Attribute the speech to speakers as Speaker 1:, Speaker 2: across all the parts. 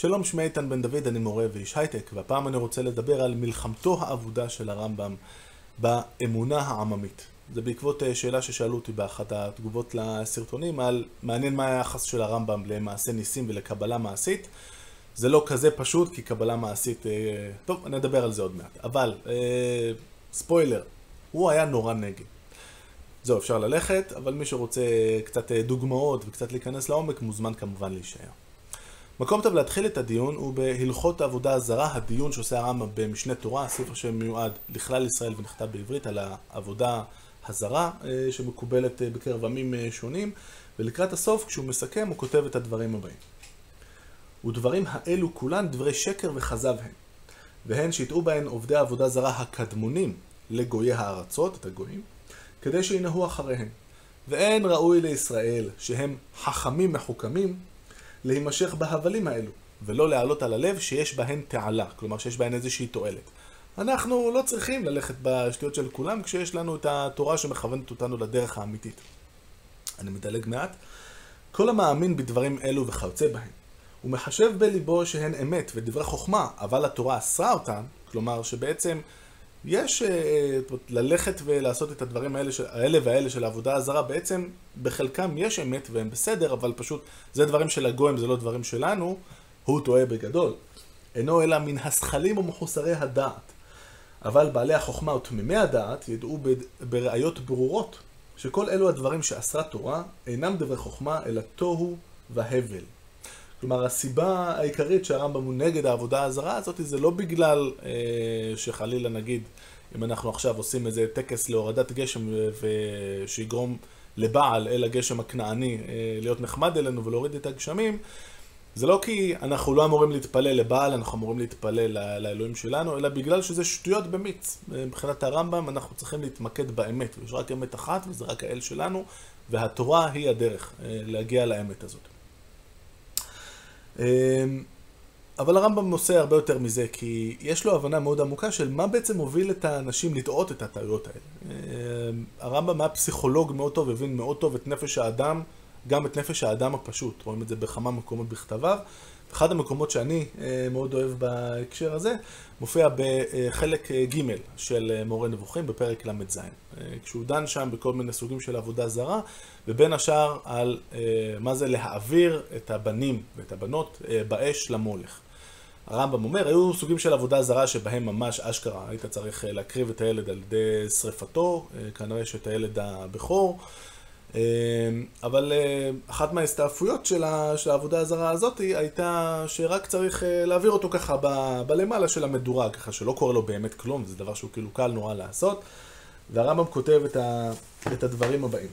Speaker 1: שלום, שמי איתן בן דוד, אני מורה ואיש הייטק, והפעם אני רוצה לדבר על מלחמתו האבודה של הרמב"ם באמונה העממית. זה בעקבות אה, שאלה ששאלו אותי באחת התגובות לסרטונים על מעניין מה היחס של הרמב"ם למעשה ניסים ולקבלה מעשית. זה לא כזה פשוט, כי קבלה מעשית... אה, טוב, אני אדבר על זה עוד מעט. אבל, אה, ספוילר, הוא היה נורא נגד. זהו, אפשר ללכת, אבל מי שרוצה קצת דוגמאות וקצת להיכנס לעומק, מוזמן כמובן להישאר. מקום טוב להתחיל את הדיון הוא בהלכות העבודה הזרה, הדיון שעושה הרמב"ם במשנה תורה, ספר שמיועד לכלל ישראל ונכתב בעברית על העבודה הזרה אה, שמקובלת אה, בקרב עמים אה, שונים, ולקראת הסוף, כשהוא מסכם, הוא כותב את הדברים הבאים. ודברים האלו כולן דברי שקר וכזב הן, והן שיטעו בהן עובדי עבודה זרה הקדמונים לגויי הארצות, את הגויים, כדי שינהו אחריהם. ואין ראוי לישראל שהם חכמים מחוכמים להימשך בהבלים האלו, ולא להעלות על הלב שיש בהן תעלה, כלומר שיש בהן איזושהי תועלת. אנחנו לא צריכים ללכת בשטויות של כולם כשיש לנו את התורה שמכוונת אותנו לדרך האמיתית. אני מדלג מעט. כל המאמין בדברים אלו וכיוצא בהם, הוא מחשב בליבו שהן אמת ודברי חוכמה, אבל התורה אסרה אותן, כלומר שבעצם יש אה, ללכת ולעשות את הדברים האלה, האלה והאלה של העבודה הזרה, בעצם בחלקם יש אמת והם בסדר, אבל פשוט זה דברים של הגויים, זה לא דברים שלנו, הוא טועה בגדול. אינו אלא מן השכלים ומחוסרי הדעת. אבל בעלי החוכמה ותמימי הדעת ידעו בראיות ברורות שכל אלו הדברים שאסרה תורה אינם דברי חוכמה אלא תוהו והבל. כלומר, הסיבה העיקרית שהרמב"ם הוא נגד העבודה הזרה הזאת זה לא בגלל אה, שחלילה נגיד, אם אנחנו עכשיו עושים איזה טקס להורדת גשם ושיגרום לבעל אל הגשם הכנעני אה, להיות נחמד אלינו ולהוריד את הגשמים, זה לא כי אנחנו לא אמורים להתפלל לבעל, אנחנו אמורים להתפלל לאלוהים שלנו, אלא בגלל שזה שטויות במיץ. מבחינת הרמב"ם אנחנו צריכים להתמקד באמת, ויש רק אמת אחת וזה רק האל שלנו, והתורה היא הדרך אה, להגיע לאמת הזאת. אמ, אבל הרמב"ם עושה הרבה יותר מזה, כי יש לו הבנה מאוד עמוקה של מה בעצם מוביל את האנשים לטעות את הטעויות האלה. אמ, הרמב"ם היה פסיכולוג מאוד טוב, הבין מאוד טוב את נפש האדם, גם את נפש האדם הפשוט, רואים את זה בכמה מקומות בכתביו. אחד המקומות שאני אה, מאוד אוהב בהקשר הזה, מופיע בחלק אה, ג' של אה, מורה נבוכים בפרק ל"ז. כשהוא דן שם בכל מיני סוגים של עבודה זרה, ובין השאר על מה זה להעביר את הבנים ואת הבנות באש למולך. הרמב"ם אומר, היו סוגים של עבודה זרה שבהם ממש אשכרה היית צריך להקריב את הילד על ידי שריפתו, כנראה שאת הילד הבכור. אמ, אבל אה, אחת מההסתעפויות של העבודה הזרה הזאת הייתה שרק צריך אה, להעביר אותו ככה בלמעלה של המדורה, ככה שלא קורה לו באמת כלום, זה דבר שהוא כאילו קל נורא לעשות. והרמב"ם כותב את, ה, את הדברים הבאים.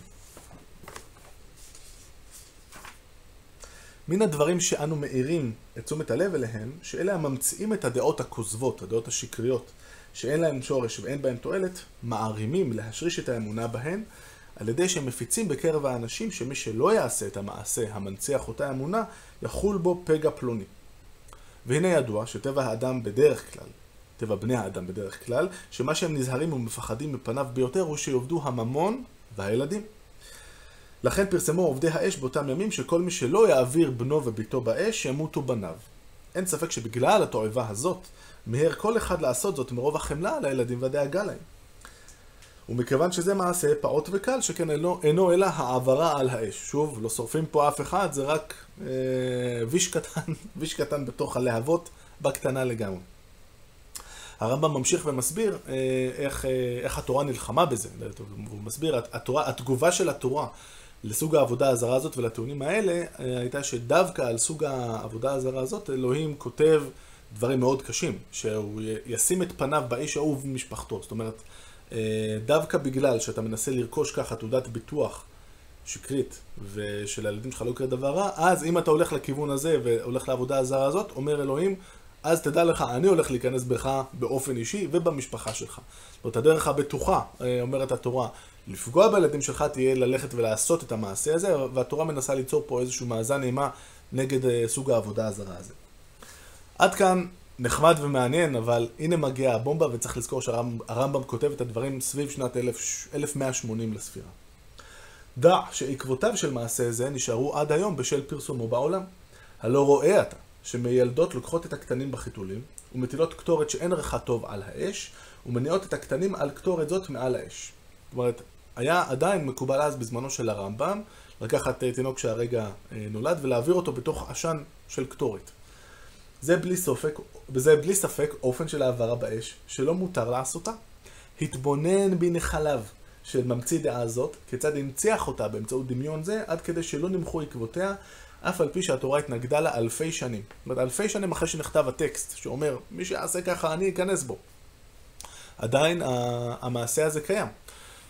Speaker 1: מן הדברים שאנו מאירים את תשומת הלב אליהם, שאלה הממציאים את הדעות הכוזבות, הדעות השקריות, שאין להם שורש ואין בהם תועלת, מערימים להשריש את האמונה בהן, על ידי שהם מפיצים בקרב האנשים שמי שלא יעשה את המעשה המנציח אותה אמונה, יחול בו פגע פלוני. והנה ידוע שטבע האדם בדרך כלל, טבע בני האדם בדרך כלל, שמה שהם נזהרים ומפחדים מפניו ביותר הוא שיעבדו הממון והילדים. לכן פרסמו עובדי האש באותם ימים שכל מי שלא יעביר בנו וביתו באש, ימותו בניו. אין ספק שבגלל התועבה הזאת, מיהר כל אחד לעשות זאת מרוב החמלה על הילדים והדאגה להם. ומכיוון שזה מעשה פעוט וקל, שכן אינו, אינו אלא העברה על האש. שוב, לא שורפים פה אף אחד, זה רק אה, ויש קטן, ויש קטן בתוך הלהבות, בקטנה לגמרי. הרמב"ם ממשיך ומסביר אה, איך, אה, איך התורה נלחמה בזה. הוא מסביר, התורה, התגובה של התורה לסוג העבודה הזרה הזאת ולטיעונים האלה, אה, הייתה שדווקא על סוג העבודה הזרה הזאת, אלוהים כותב דברים מאוד קשים, שהוא ישים את פניו באיש ההוא ובמשפחתו. זאת אומרת, דווקא בגלל שאתה מנסה לרכוש ככה תעודת ביטוח שקרית, ושלילדים שלך לא יקרה דבר רע, אז אם אתה הולך לכיוון הזה והולך לעבודה הזרה הזאת, אומר אלוהים, אז תדע לך, אני הולך להיכנס בך באופן אישי ובמשפחה שלך. זאת אומרת, הדרך הבטוחה, אה, אומרת התורה, לפגוע בילדים שלך תהיה ללכת ולעשות את המעשה הזה, והתורה מנסה ליצור פה איזשהו מאזן אימה נגד אה, סוג העבודה הזרה הזה. עד כאן נחמד ומעניין, אבל הנה מגיעה הבומבה, וצריך לזכור שהרמב"ם כותב את הדברים סביב שנת 1180 לספירה. דע שעקבותיו של מעשה זה נשארו עד היום בשל פרסומו בעולם. הלא רואה אתה, שמיילדות לוקחות את הקטנים בחיתולים ומטילות קטורת שאין ריחה טוב על האש ומניעות את הקטנים על קטורת זאת מעל האש. זאת אומרת, היה עדיין מקובל אז בזמנו של הרמב"ם לקחת תינוק שהרגע נולד ולהעביר אותו בתוך עשן של קטורת. זה בלי ספק, וזה בלי ספק אופן של העברה באש שלא מותר לעשותה. התבונן בנחליו של ממציא דעה זאת, כיצד הנציח אותה באמצעות דמיון זה, עד כדי שלא נמחו עקבותיה, אף על פי שהתורה התנגדה לה אלפי שנים. זאת אומרת, אלפי שנים אחרי שנכתב הטקסט, שאומר, מי שיעשה ככה, אני אכנס בו. עדיין המעשה הזה קיים.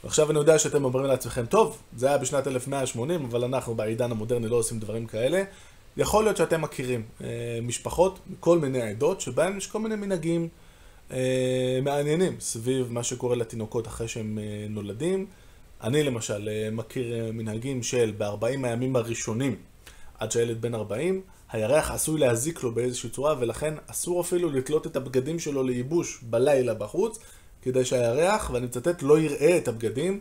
Speaker 1: ועכשיו אני יודע שאתם אומרים לעצמכם, טוב, זה היה בשנת 1180, אבל אנחנו בעידן המודרני לא עושים דברים כאלה. יכול להיות שאתם מכירים אה, משפחות מכל מיני עדות, שבהן יש כל מיני מנהגים אה, מעניינים סביב מה שקורה לתינוקות אחרי שהם אה, נולדים. אני למשל מכיר מנהגים של ב-40 הימים הראשונים, עד שהילד בן 40, הירח עשוי להזיק לו באיזושהי צורה, ולכן אסור אפילו לתלות את הבגדים שלו לייבוש בלילה בחוץ, כדי שהירח, ואני מצטט, לא יראה את הבגדים.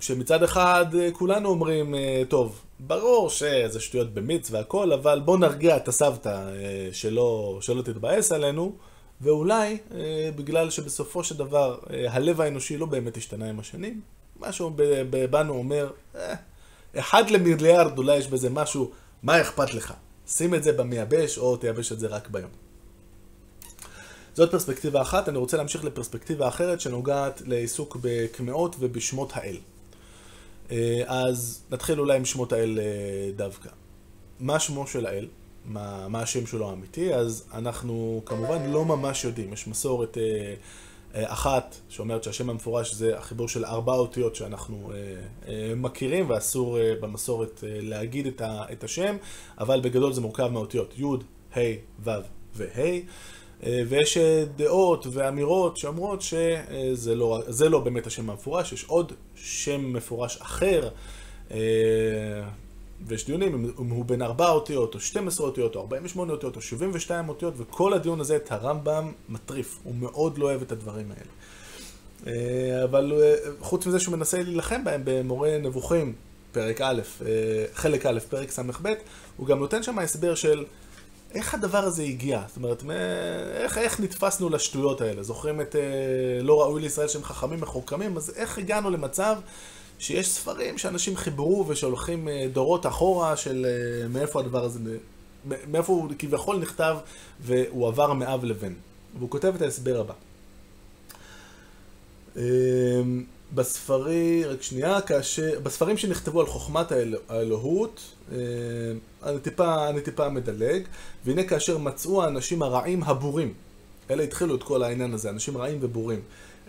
Speaker 1: שמצד אחד כולנו אומרים, טוב, ברור שזה שטויות במיץ והכל, אבל בוא נרגיע את הסבתא שלא, שלא תתבאס עלינו, ואולי בגלל שבסופו של דבר הלב האנושי לא באמת השתנה עם השנים, משהו בנו אומר, אחד למיליארד אולי יש בזה משהו, מה אכפת לך? שים את זה במייבש או תייבש את זה רק ביום. זאת פרספקטיבה אחת, אני רוצה להמשיך לפרספקטיבה אחרת שנוגעת לעיסוק בקמעות ובשמות האל. אה, אז נתחיל אולי עם שמות האל אה, דווקא. מה שמו של האל? מה, מה השם שלו האמיתי? אז אנחנו כמובן לא ממש יודעים. יש מסורת אה, אחת שאומרת שהשם המפורש זה החיבור של ארבע אותיות שאנחנו מכירים ואסור במסורת להגיד את השם, אבל בגדול זה מורכב מאותיות י', ה', ו' וה'. אה, ויש אה, דעות ואמירות שאומרות שזה לא, לא באמת השם המפורש, יש עוד שם מפורש אחר, אה, ויש דיונים אם הוא בין 4 אותיות, או 12 אותיות, או 48 אותיות, או 72 אותיות, וכל הדיון הזה את הרמב"ם מטריף, הוא מאוד לא אוהב את הדברים האלה. אבל חוץ מזה שהוא מנסה להילחם בהם במורה נבוכים, פרק א', חלק א', פרק ס"ב, הוא גם נותן שם הסבר של איך הדבר הזה הגיע? זאת אומרת, איך, איך נתפסנו לשטויות האלה? זוכרים את אה, לא ראוי לישראל שהם חכמים מחוכמים? אז איך הגענו למצב שיש ספרים שאנשים חיברו ושהולכים אה, דורות אחורה של אה, מאיפה הדבר הזה, מאיפה הוא כביכול נכתב והוא עבר מאב לבן. והוא כותב את ההסבר הבא. אה, בספרי, רק שנייה, כאשר, בספרים שנכתבו על חוכמת האלוהות, אה, אני טיפה, אני טיפה מדלג, והנה כאשר מצאו האנשים הרעים הבורים, אלה התחילו את כל העניין הזה, אנשים רעים ובורים,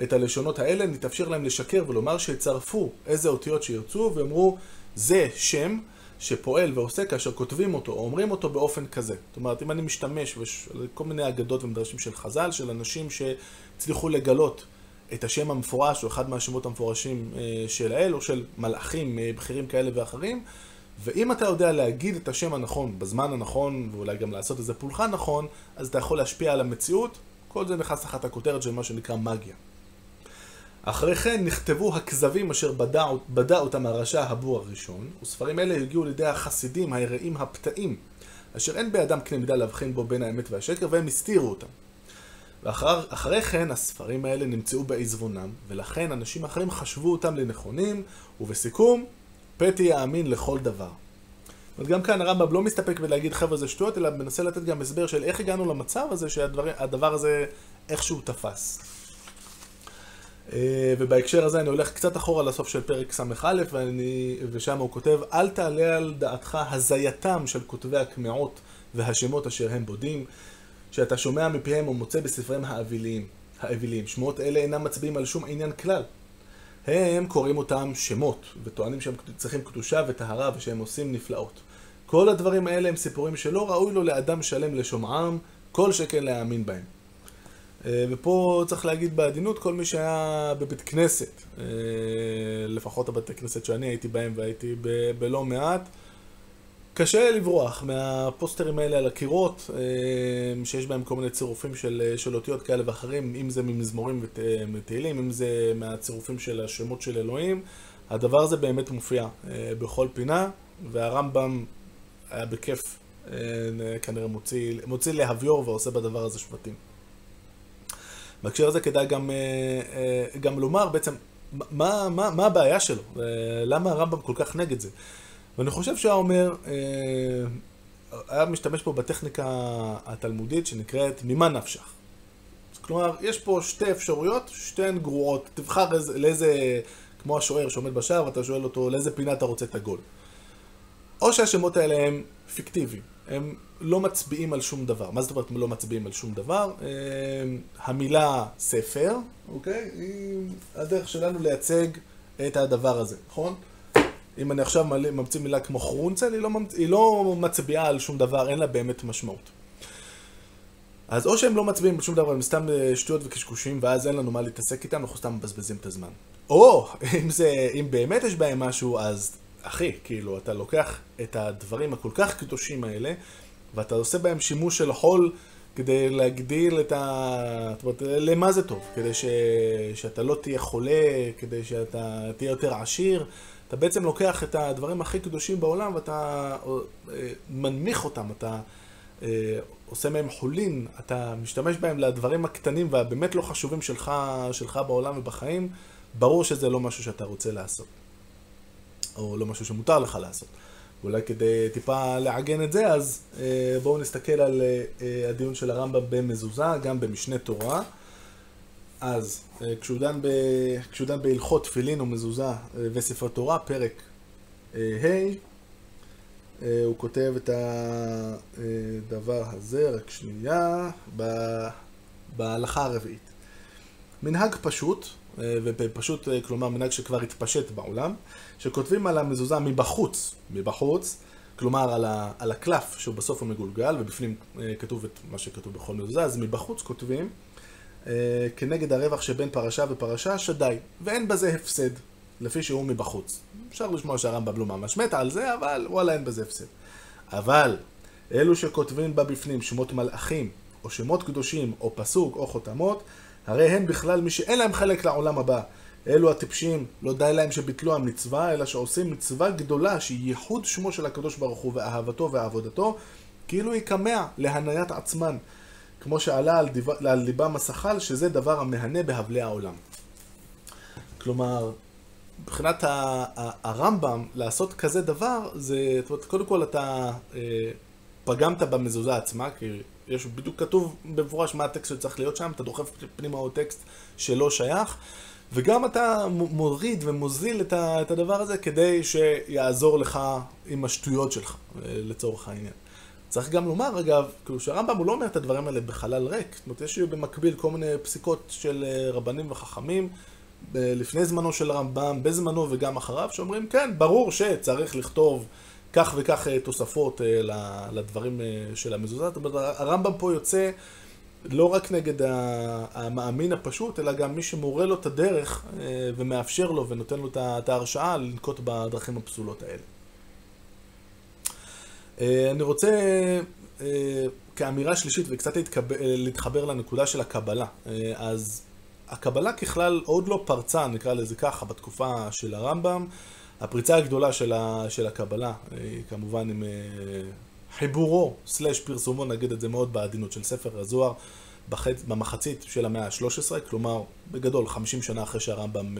Speaker 1: את הלשונות האלה, נתאפשר להם לשקר ולומר שיצרפו איזה אותיות שירצו, ואמרו, זה שם שפועל ועושה כאשר כותבים אותו, או אומרים אותו באופן כזה. זאת אומרת, אם אני משתמש בכל מיני אגדות ומדרשים של חז"ל, של אנשים שהצליחו לגלות את השם המפורש, או אחד מהשמות המפורשים אה, של האל, או של מלאכים אה, בכירים כאלה ואחרים, ואם אתה יודע להגיד את השם הנכון בזמן הנכון, ואולי גם לעשות איזה פולחן נכון, אז אתה יכול להשפיע על המציאות. כל זה נכנס תחת הכותרת של מה שנקרא מגיה. אחרי כן נכתבו הכזבים אשר בדע, אותם הרשע הבור הראשון, וספרים אלה הגיעו לידי החסידים היראים הפתאים, אשר אין בידם קנה מידה להבחין בו בין האמת והשקר, והם הסתירו אותם. ואחרי כן הספרים האלה נמצאו בעזבונם, ולכן אנשים אחרים חשבו אותם לנכונים, ובסיכום, פתי יאמין לכל דבר. זאת אומרת, גם כאן הרמב"ם לא מסתפק בלהגיד חבר'ה זה שטויות, אלא מנסה לתת גם הסבר של איך הגענו למצב הזה שהדבר הזה איכשהו תפס. אה, ובהקשר הזה אני הולך קצת אחורה לסוף של פרק ס"א, ושם הוא כותב, אל תעלה על דעתך הזייתם של כותבי הקמעות והשמות אשר הם בודים, שאתה שומע מפיהם ומוצא בספריהם האביליים. האביליים. שמות אלה אינם מצביעים על שום עניין כלל. הם קוראים אותם שמות, וטוענים שהם צריכים קדושה וטהרה ושהם עושים נפלאות. כל הדברים האלה הם סיפורים שלא ראוי לו לאדם שלם לשומעם, כל שכן להאמין בהם. אה, ופה צריך להגיד בעדינות, כל מי שהיה בבית כנסת, אה, לפחות הבתי כנסת שאני הייתי בהם והייתי בלא מעט, קשה לברוח מהפוסטרים האלה על הקירות, אה, שיש בהם כל מיני צירופים של, של אותיות כאלה ואחרים, אם זה ממזמורים ותהילים, אם זה מהצירופים של השמות של אלוהים. הדבר הזה באמת מופיע בכל פינה, והרמב"ם היה בכיף כנראה מוציא, מוציא להביור ועושה בדבר הזה שבטים. בהקשר הזה כדאי גם, גם לומר בעצם מה, מה, מה הבעיה שלו, למה הרמב"ם כל כך נגד זה. ואני חושב שהיה אומר, היה משתמש פה בטכניקה התלמודית שנקראת ממה נפשך. כלומר, יש פה שתי אפשרויות, שתיהן גרועות. תבחר איזה, לאיזה, כמו השוער שעומד בשער ואתה שואל אותו לאיזה פינה אתה רוצה את הגול. או שהשמות האלה הם פיקטיביים, הם לא מצביעים על שום דבר. מה זאת אומרת לא מצביעים על שום דבר? אה, המילה ספר, אוקיי? היא הדרך שלנו לייצג את הדבר הזה, נכון? אם אני עכשיו ממציא מילה כמו חרונצל, היא לא, מצ... היא לא מצביעה על שום דבר, אין לה באמת משמעות. אז או שהם לא מצביעים על שום דבר, הם סתם אה, שטויות וקשקושים, ואז אין לנו מה להתעסק איתם, אנחנו סתם מבזבזים את הזמן. או, אם, זה, אם באמת יש בהם משהו, אז אחי, כאילו, אתה לוקח את הדברים הכל כך קדושים האלה, ואתה עושה בהם שימוש של חול כדי להגדיל את ה... זאת אומרת, למה זה טוב? כדי ש... שאתה לא תהיה חולה, כדי שאתה תהיה יותר עשיר. אתה בעצם לוקח את הדברים הכי קדושים בעולם ואתה אה, מנמיך אותם, אתה אה, עושה מהם חולין, אתה משתמש בהם לדברים הקטנים והבאמת לא חשובים שלך, שלך בעולם ובחיים, ברור שזה לא משהו שאתה רוצה לעשות. או לא משהו שמותר לך לעשות. אולי כדי טיפה לעגן את זה, אז אה, בואו נסתכל על הדיון של הרמב"ם במזוזה, גם במשנה תורה. אז אה, כשהוא דן, בהלכות תפילין ומזוזה אה, וספר תורה, פרק ה', אה, הוא כותב את הדבר הזה, רק שנייה, בהלכה הרביעית. מנהג פשוט, ופשוט, כלומר מנהג שכבר התפשט בעולם, שכותבים על המזוזה מבחוץ, מבחוץ, כלומר על, ה, על הקלף שהוא בסוף הוא מגולגל, ובפנים כתוב את מה שכתוב בכל מזוזה, אז מבחוץ כותבים כנגד הרווח שבין פרשה ופרשה, שדי. ואין בזה הפסד, לפי שהוא מבחוץ. אפשר לשמוע שהרמב"ם לא ממש מתה על זה, אבל וואלה אין בזה הפסד. אבל אלו שכותבים בה בפנים שמות מלאכים, או שמות קדושים, או פסוק, או חותמות, הרי הם בכלל מי שאין להם חלק לעולם הבא. אלו הטיפשים, לא די להם שביטלו המצווה, אלא שעושים מצווה גדולה שהיא ייחוד שמו של הקדוש ברוך הוא ואהבתו ועבודתו, כאילו היא קמע להניית עצמן. כמו שעלה על, דיב... על ליבם השחל, שזה דבר המהנה בהבלי העולם. כלומר, מבחינת הרמב"ם, לעשות כזה דבר, זה, זאת אומרת, קודם כל אתה אה, פגמת במזוזה עצמה, כי יש בדיוק כתוב במפורש מה הטקסט שצריך להיות שם, אתה דוחף פנימה עוד טקסט שלא שייך, וגם אתה מוריד ומוזיל את הדבר הזה כדי שיעזור לך עם השטויות שלך, אה, לצורך העניין. צריך גם לומר, אגב, כאילו שהרמב"ם הוא לא אומר את הדברים האלה בחלל ריק. זאת אומרת, יש במקביל כל מיני פסיקות של אה, רבנים וחכמים, לפני זמנו של הרמב"ם, בזמנו וגם אחריו, שאומרים, כן, ברור שצריך לכתוב כך וכך אה, תוספות אה, לדברים של המזוזה. זאת אומרת, הרמב"ם פה יוצא לא רק נגד המאמין הפשוט, אלא גם מי שמורה לו את הדרך ומאפשר לו ונותן לו את ההרשאה לנקוט בדרכים הפסולות האלה. אה, אני רוצה אה, כאמירה שלישית וקצת להתקב... להתחבר לנקודה של הקבלה. אה, אז הקבלה ככלל עוד לא פרצה, נקרא לזה ככה, בתקופה של הרמב"ם. הפריצה הגדולה של, ה... של הקבלה, כמובן עם חיבורו, סלאש פרסומו, נגיד את זה מאוד בעדינות, של ספר הזוהר בחצ... במחצית של המאה ה-13, כלומר, בגדול, 50 שנה אחרי שהרמב"ם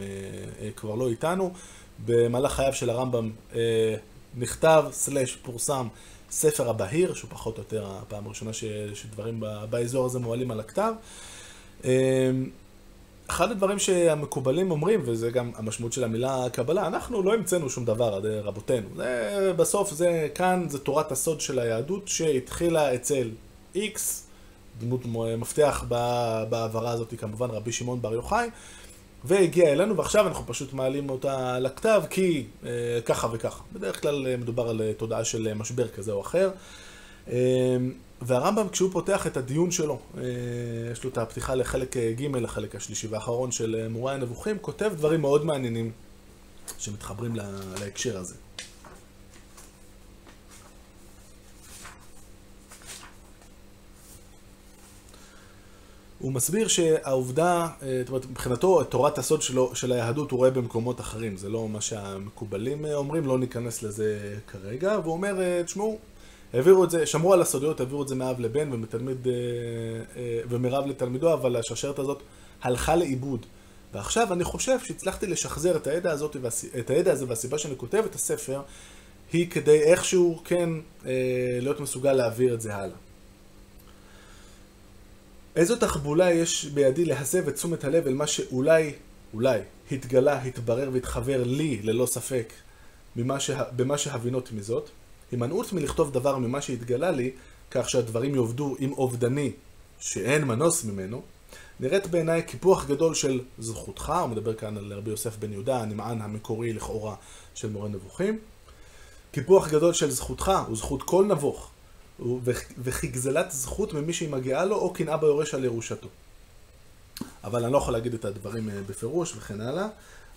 Speaker 1: כבר לא איתנו. במהלך חייו של הרמב"ם נכתב, סלאש, פורסם, ספר הבהיר, שהוא פחות או יותר הפעם הראשונה ש, שדברים באזור הזה מועלים על הכתב. אמ, אחד הדברים שהמקובלים אומרים, וזה גם המשמעות של המילה קבלה, אנחנו לא המצאנו שום דבר רבותינו. זה, בסוף זה, כאן זה תורת הסוד של היהדות שהתחילה אצל איקס, דמות מפתח בהעברה הזאת כמובן רבי שמעון בר יוחאי, והגיע אלינו, ועכשיו אנחנו פשוט מעלים אותה לכתב, כי אה, ככה וככה. בדרך כלל אה, מדובר על אה, תודעה של אה, משבר כזה או אחר. אה, והרמב"ם, כשהוא פותח את הדיון שלו, אה, יש לו את הפתיחה לחלק ג', לחלק השלישי והאחרון של מורי הנבוכים, כותב דברים מאוד מעניינים שמתחברים להקשר הזה. הוא מסביר שהעובדה, אה, זאת אומרת, מבחינתו, את תורת הסוד שלו, של היהדות הוא רואה במקומות אחרים. זה לא מה שהמקובלים אה, אומרים, לא ניכנס לזה כרגע. והוא אומר, אה, תשמעו, העבירו את זה, שמרו על הסודיות, העבירו את זה מאב לבן ומתלמיד, ומרב לתלמידו, אבל השרשרת הזאת הלכה לאיבוד. ועכשיו אני חושב שהצלחתי לשחזר את הידע, הזאת, את הידע הזה והסיבה שאני כותב את הספר היא כדי איכשהו כן להיות מסוגל להעביר את זה הלאה. איזו תחבולה יש בידי להסב את תשומת הלב אל מה שאולי, אולי, התגלה, התברר והתחבר לי, ללא ספק, שה... במה שהבינותי מזאת. הימנעות מלכתוב דבר ממה שהתגלה לי, כך שהדברים יאבדו עם אובדני, שאין מנוס ממנו, נראית בעיניי קיפוח גדול של זכותך, הוא מדבר כאן על רבי יוסף בן יהודה, הנמען המקורי לכאורה של מורה נבוכים. קיפוח גדול של זכותך, וזכות כל נבוך, וכי גזלת זכות ממי שהיא מגיעה לו, או קנאה ביורש על ירושתו. אבל אני לא יכול להגיד את הדברים אה, בפירוש וכן הלאה.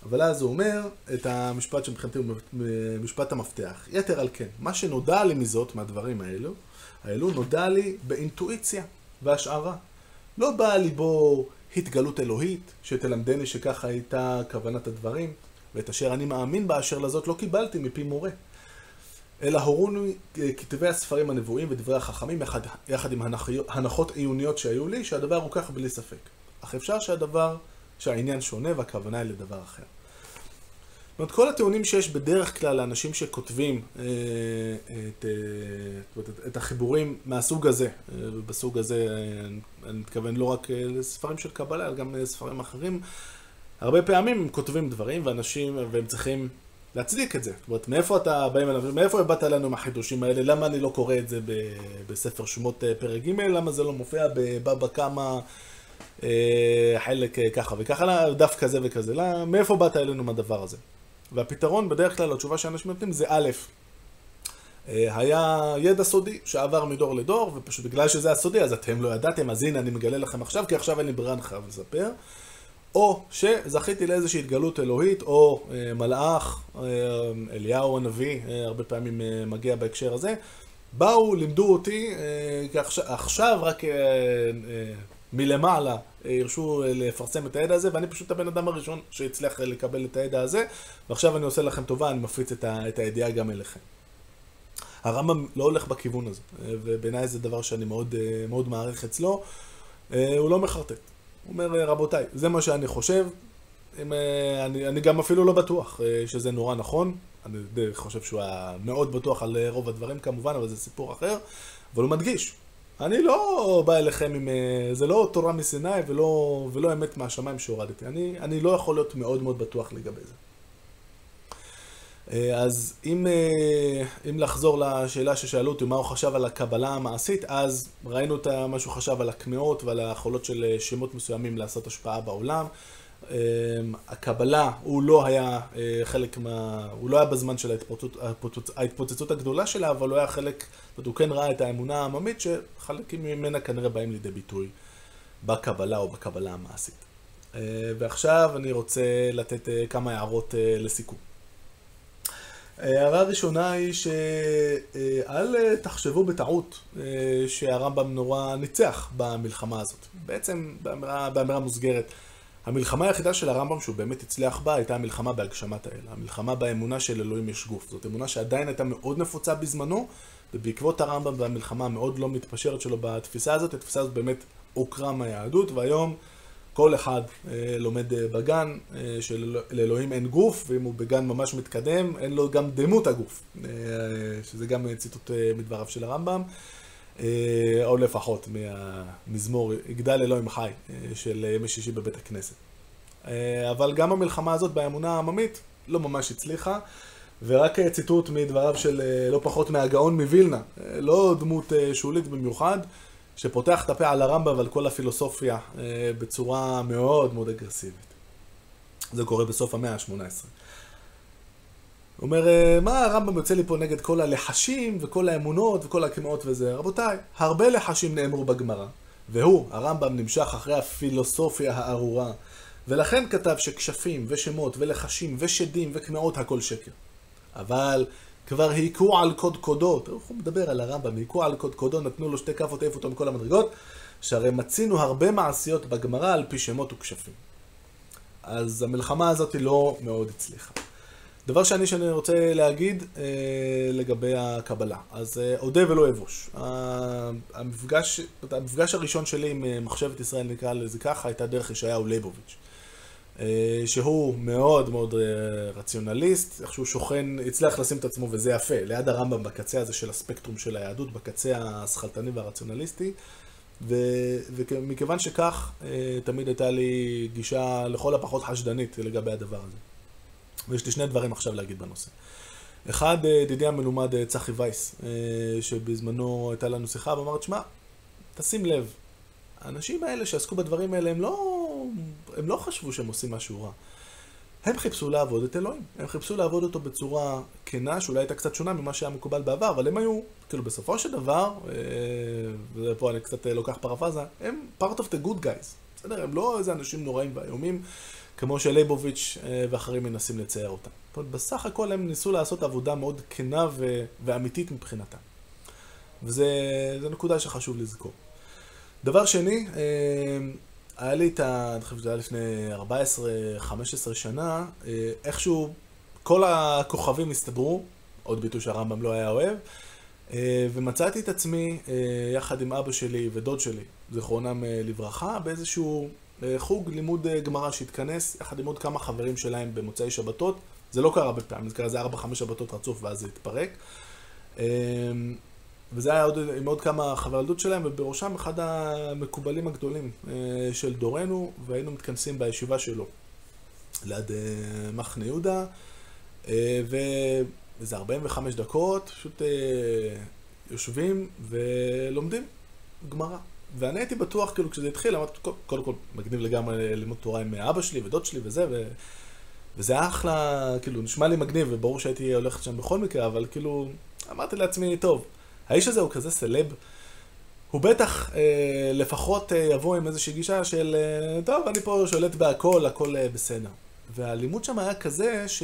Speaker 1: אבל אז הוא אומר את המשפט שמבחינתי הוא משפט המפתח. יתר על כן, מה שנודע לי מזאת, מהדברים האלו, האלו נודע לי באינטואיציה והשערה. לא באה לי בו התגלות אלוהית, שתלמדני שככה הייתה כוונת הדברים, ואת אשר אני מאמין באשר לזאת לא קיבלתי מפי מורה. אלא הורונו כתבי הספרים הנבואים ודברי החכמים יחד, יחד עם הנחות עיוניות שהיו לי, שהדבר הוא כך בלי ספק. אך אפשר שהדבר, שהעניין שונה והכוונה היא לדבר אחר. זאת אומרת, כל הטיעונים שיש בדרך כלל לאנשים שכותבים אה, את, אה, את החיבורים מהסוג הזה, אה, בסוג הזה אני מתכוון לא רק לספרים של קבלה, אלא גם לספרים אחרים, הרבה פעמים הם כותבים דברים ואנשים, והם צריכים להצדיק את זה. זאת אומרת, מאיפה אתה באים אליו, מאיפה באת לנו עם החידושים האלה? למה אני לא קורא את זה בספר שמות פרק ג'? למה זה לא מופיע בבבא קמא חלק ככה וככה, דף כזה וכזה? לא, מאיפה באת אלינו מהדבר הזה? והפתרון בדרך כלל, התשובה שאנשים נותנים זה א', אה, היה ידע סודי שעבר מדור לדור, ופשוט בגלל שזה היה סודי אז אתם לא ידעתם, אז הנה אני מגלה לכם עכשיו, כי עכשיו אין לי ברירה, אני חייב לספר. או שזכיתי לאיזושהי התגלות אלוהית, או אה, מלאך, אה, אליהו הנביא, אה, הרבה פעמים מגיע בהקשר הזה. באו, לימדו אותי, עכשיו, רק מלמעלה הרשו לפרסם את הידע הזה, ואני פשוט הבן אדם הראשון שהצליח לקבל את הידע הזה, ועכשיו אני עושה לכם טובה, אני מפיץ את, את הידיעה גם אליכם. הרמב"ם לא הולך בכיוון הזה, ובעיניי זה דבר שאני מאוד, מאוד מעריך אצלו. הוא לא מחרטט. הוא אומר, רבותיי, זה מה שאני חושב, אם, אני, אני גם אפילו לא בטוח שזה נורא נכון, אני חושב שהוא היה מאוד בטוח על רוב הדברים כמובן, אבל זה סיפור אחר, אבל הוא מדגיש, אני לא בא אליכם עם... אה, זה לא תורה מסיני ולא, ולא אמת מהשמיים שהורדתי. אני, אני לא יכול להיות מאוד מאוד בטוח לגבי זה. אה, אז אם, אה, אם לחזור לשאלה ששאלו אותי, מה הוא חשב על הקבלה המעשית, אז ראינו את מה שהוא חשב על הקמעות ועל היכולות של שמות מסוימים לעשות השפעה בעולם. הקבלה, הוא לא היה אה, חלק מה... הוא לא היה בזמן של ההתפוצצות, ההתפוצצות הגדולה שלה, אבל הוא היה חלק, זאת אומרת, הוא כן ראה את האמונה העממית, שחלקים ממנה כנראה באים לידי ביטוי בקבלה או בקבלה המעשית. אה, ועכשיו אני רוצה לתת אה, כמה הערות לסיכום. הערה הראשונה היא שאל תחשבו בטעות שהרמב"ם נורא ניצח במלחמה הזאת. בעצם, באמירה, באמירה מוסגרת. המלחמה היחידה של הרמב"ם שהוא באמת הצליח בה הייתה המלחמה בהגשמת האל. המלחמה באמונה של אלוהים יש גוף. זאת אמונה שעדיין הייתה מאוד נפוצה בזמנו, ובעקבות הרמב"ם והמלחמה המאוד לא מתפשרת שלו בתפיסה הזאת, התפיסה הזאת באמת הוכרה מהיהדות, והיום כל אחד אה, לומד אה, בגן אה, שלאלוהים אין גוף, ואם הוא בגן ממש מתקדם, אין לו גם דמות הגוף, שזה גם ציטוט מדבריו של הרמב"ם. או לפחות מהמזמור יגדל אלוהים חי של ימי שישי בבית הכנסת. אבל גם המלחמה הזאת באמונה העממית לא ממש הצליחה, ורק ציטוט מדבריו של לא פחות מהגאון מווילנה, לא דמות שולית במיוחד, שפותח את הפה על הרמב"ם ועל כל הפילוסופיה בצורה מאוד מאוד אגרסיבית. זה קורה בסוף המאה ה-18. הוא אומר, אה, מה הרמב"ם יוצא לי פה נגד כל הלחשים וכל האמונות וכל הקמעות וזה? רבותיי, הרבה לחשים נאמרו בגמרא, והוא, הרמב"ם, נמשך אחרי הפילוסופיה הארורה, ולכן כתב שכשפים ושמות ולחשים ושדים וקמעות הכל שקר. אבל כבר היכו על קודקודות, הוא מדבר על הרמב"ם, היכו על קודקודו, נתנו לו שתי כאפות, העיפו אותו מכל המדרגות, שהרי מצינו הרבה מעשיות בגמרא על פי שמות וכשפים. אז המלחמה הזאת לא מאוד הצליחה. דבר שני שאני רוצה להגיד אה, לגבי הקבלה, אז אה, אודה ולא אבוש. המפגש, המפגש הראשון שלי עם אה, מחשבת ישראל, נקרא לזה ככה, הייתה דרך ישעיהו ליבוביץ'. אה, שהוא מאוד מאוד אה, רציונליסט, איך שהוא שוכן, הצליח לשים את עצמו, וזה יפה, ליד הרמב"ם בקצה הזה של הספקטרום של היהדות, בקצה השכלתני והרציונליסטי. ו- ומכיוון שכך, אה, תמיד הייתה לי גישה לכל הפחות חשדנית לגבי הדבר הזה. ויש לי שני דברים עכשיו להגיד בנושא. אחד, ידידי המלומד צחי וייס, שבזמנו הייתה לנו שיחה, ואמר, תשמע, תשים לב, האנשים האלה שעסקו בדברים האלה, הם לא הם לא חשבו שהם עושים משהו רע. הם חיפשו לעבוד את אלוהים. הם חיפשו לעבוד אותו בצורה כנה, שאולי הייתה קצת שונה ממה שהיה מקובל בעבר, אבל הם היו, כאילו בסופו של דבר, אה, ופה אני קצת לוקח פרפזה, הם part of the good guys. בסדר? הם לא איזה אנשים נוראים ואיומים, כמו שלייבוביץ' אה, ואחרים מנסים לצייר אותם. בסך הכל הם ניסו לעשות עבודה מאוד כנה ו- ואמיתית מבחינתם. וזו נקודה שחשוב לזכור. דבר שני, אה, היה לי את ה... אני חושב שזה היה לפני 14-15 שנה, אה, איכשהו כל הכוכבים הסתדרו, עוד ביטוי שהרמב"ם לא היה אוהב, אה, ומצאתי את עצמי אה, יחד עם אבא שלי ודוד שלי, זיכרונם לברכה, באיזשהו חוג לימוד גמרא שהתכנס יחד עם עוד כמה חברים שלהם במוצאי שבתות. זה לא קרה הרבה פעמים, זה קרה איזה 4-5 שבתות רצוף ואז זה התפרק. וזה היה עוד, עם עוד כמה חברי שלהם, ובראשם אחד המקובלים הגדולים אה, של דורנו, והיינו מתכנסים בישיבה שלו, ליד אה, מחנה יהודה, אה, ואיזה 45 דקות, פשוט יושבים ולומדים גמרא. ואני הייתי בטוח, כאילו, כשזה התחיל, אמרתי, קודם כל, מגניב לגמרי ללמוד תורה עם אבא שלי ודוד שלי וזה, ו... וזה היה אחלה, כאילו, נשמע לי מגניב, וברור שהייתי הולכת שם בכל מקרה, אבל כאילו, אמרתי לעצמי, טוב. האיש הזה הוא כזה סלב. הוא בטח אה, לפחות אה, יבוא עם איזושהי גישה של, אה, טוב, אני פה שולט בהכל, הכל אה, בסדר. והלימוד שם היה כזה ש...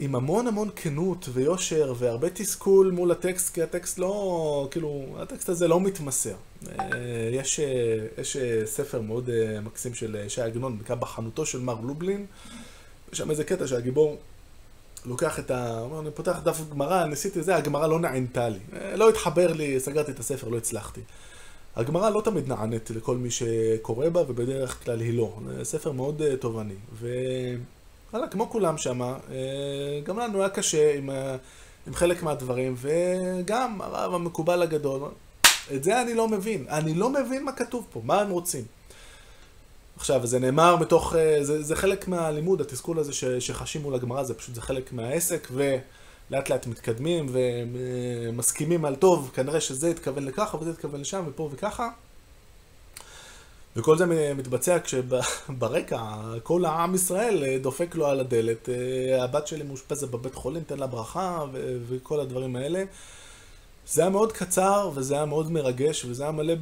Speaker 1: עם המון המון כנות ויושר והרבה תסכול מול הטקסט, כי הטקסט לא, כאילו, הטקסט הזה לא מתמסר. אה, יש, אה, יש אה, ספר מאוד מקסים של שי עגנון, נקרא בחנותו של מר לובלין. יש שם איזה קטע שהגיבור לוקח את ה... אני פותח דף גמרא, ניסיתי זה, הגמרא לא נענתה לי. אה, לא התחבר לי, סגרתי את הספר, לא הצלחתי. הגמרא לא תמיד נענית לכל מי שקורא בה, ובדרך כלל היא לא. ספר מאוד uh, תובעני. ווואלה, כמו כולם שם, uh, גם לנו היה קשה עם, עם חלק מהדברים, וגם הרב המקובל הגדול, את זה אני לא מבין. אני לא מבין מה כתוב פה, מה הם רוצים. עכשיו, זה נאמר מתוך, אה, זה, זה חלק מהלימוד, התסכול הזה ש, שחשים מול הגמרא, זה פשוט, זה חלק מהעסק, ולאט לאט מתקדמים ומסכימים על טוב, כנראה שזה התכוון לככה וזה התכוון לשם ופה וככה. וכל זה מתבצע כשברקע כל העם ישראל אה, דופק לו על הדלת, אה, הבת שלי מאושפזת בבית חולים, תן לה ברכה וכל הדברים האלה. זה היה מאוד קצר, וזה היה מאוד מרגש, וזה היה מלא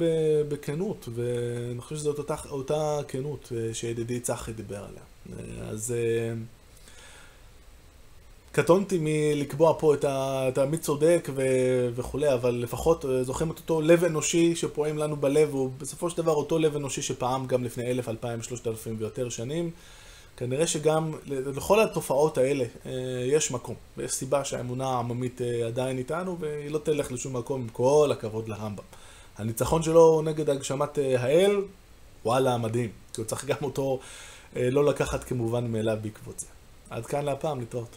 Speaker 1: בכנות, ואני חושב שזאת אותה, אותה כנות אה, שידידי צחי דיבר עליה. אה, אז אה, קטונתי מלקבוע פה את המי צודק וכולי, אבל לפחות זוכרים את אותו לב אנושי שפועם לנו בלב, הוא בסופו של דבר אותו לב אנושי שפעם גם לפני אלף, אלפיים, שלושת אלפים ויותר שנים. כנראה שגם לכל התופעות האלה אה, יש מקום, ויש סיבה שהאמונה העממית אה, עדיין איתנו, והיא לא תלך לשום מקום, עם כל הכבוד לרמב"ם. הניצחון שלו נגד הגשמת אה, האל, וואלה, מדהים. כי הוא צריך גם אותו לא לקחת כמובן מאליו בעקבות זה. עד כאן להפעם, להתראות.